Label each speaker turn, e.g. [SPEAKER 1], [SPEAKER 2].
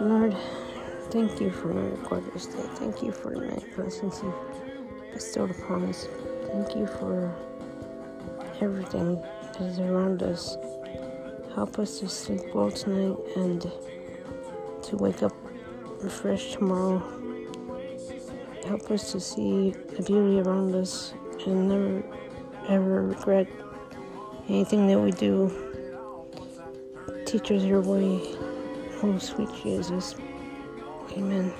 [SPEAKER 1] Lord, thank you for another gorgeous day. Thank you for the many blessings you bestowed upon us. Thank you for everything that is around us. Help us to sleep well tonight and to wake up refreshed tomorrow. Help us to see the beauty around us and never ever regret anything that we do. Teach us your way. Oh, sweet Jesus. Amen.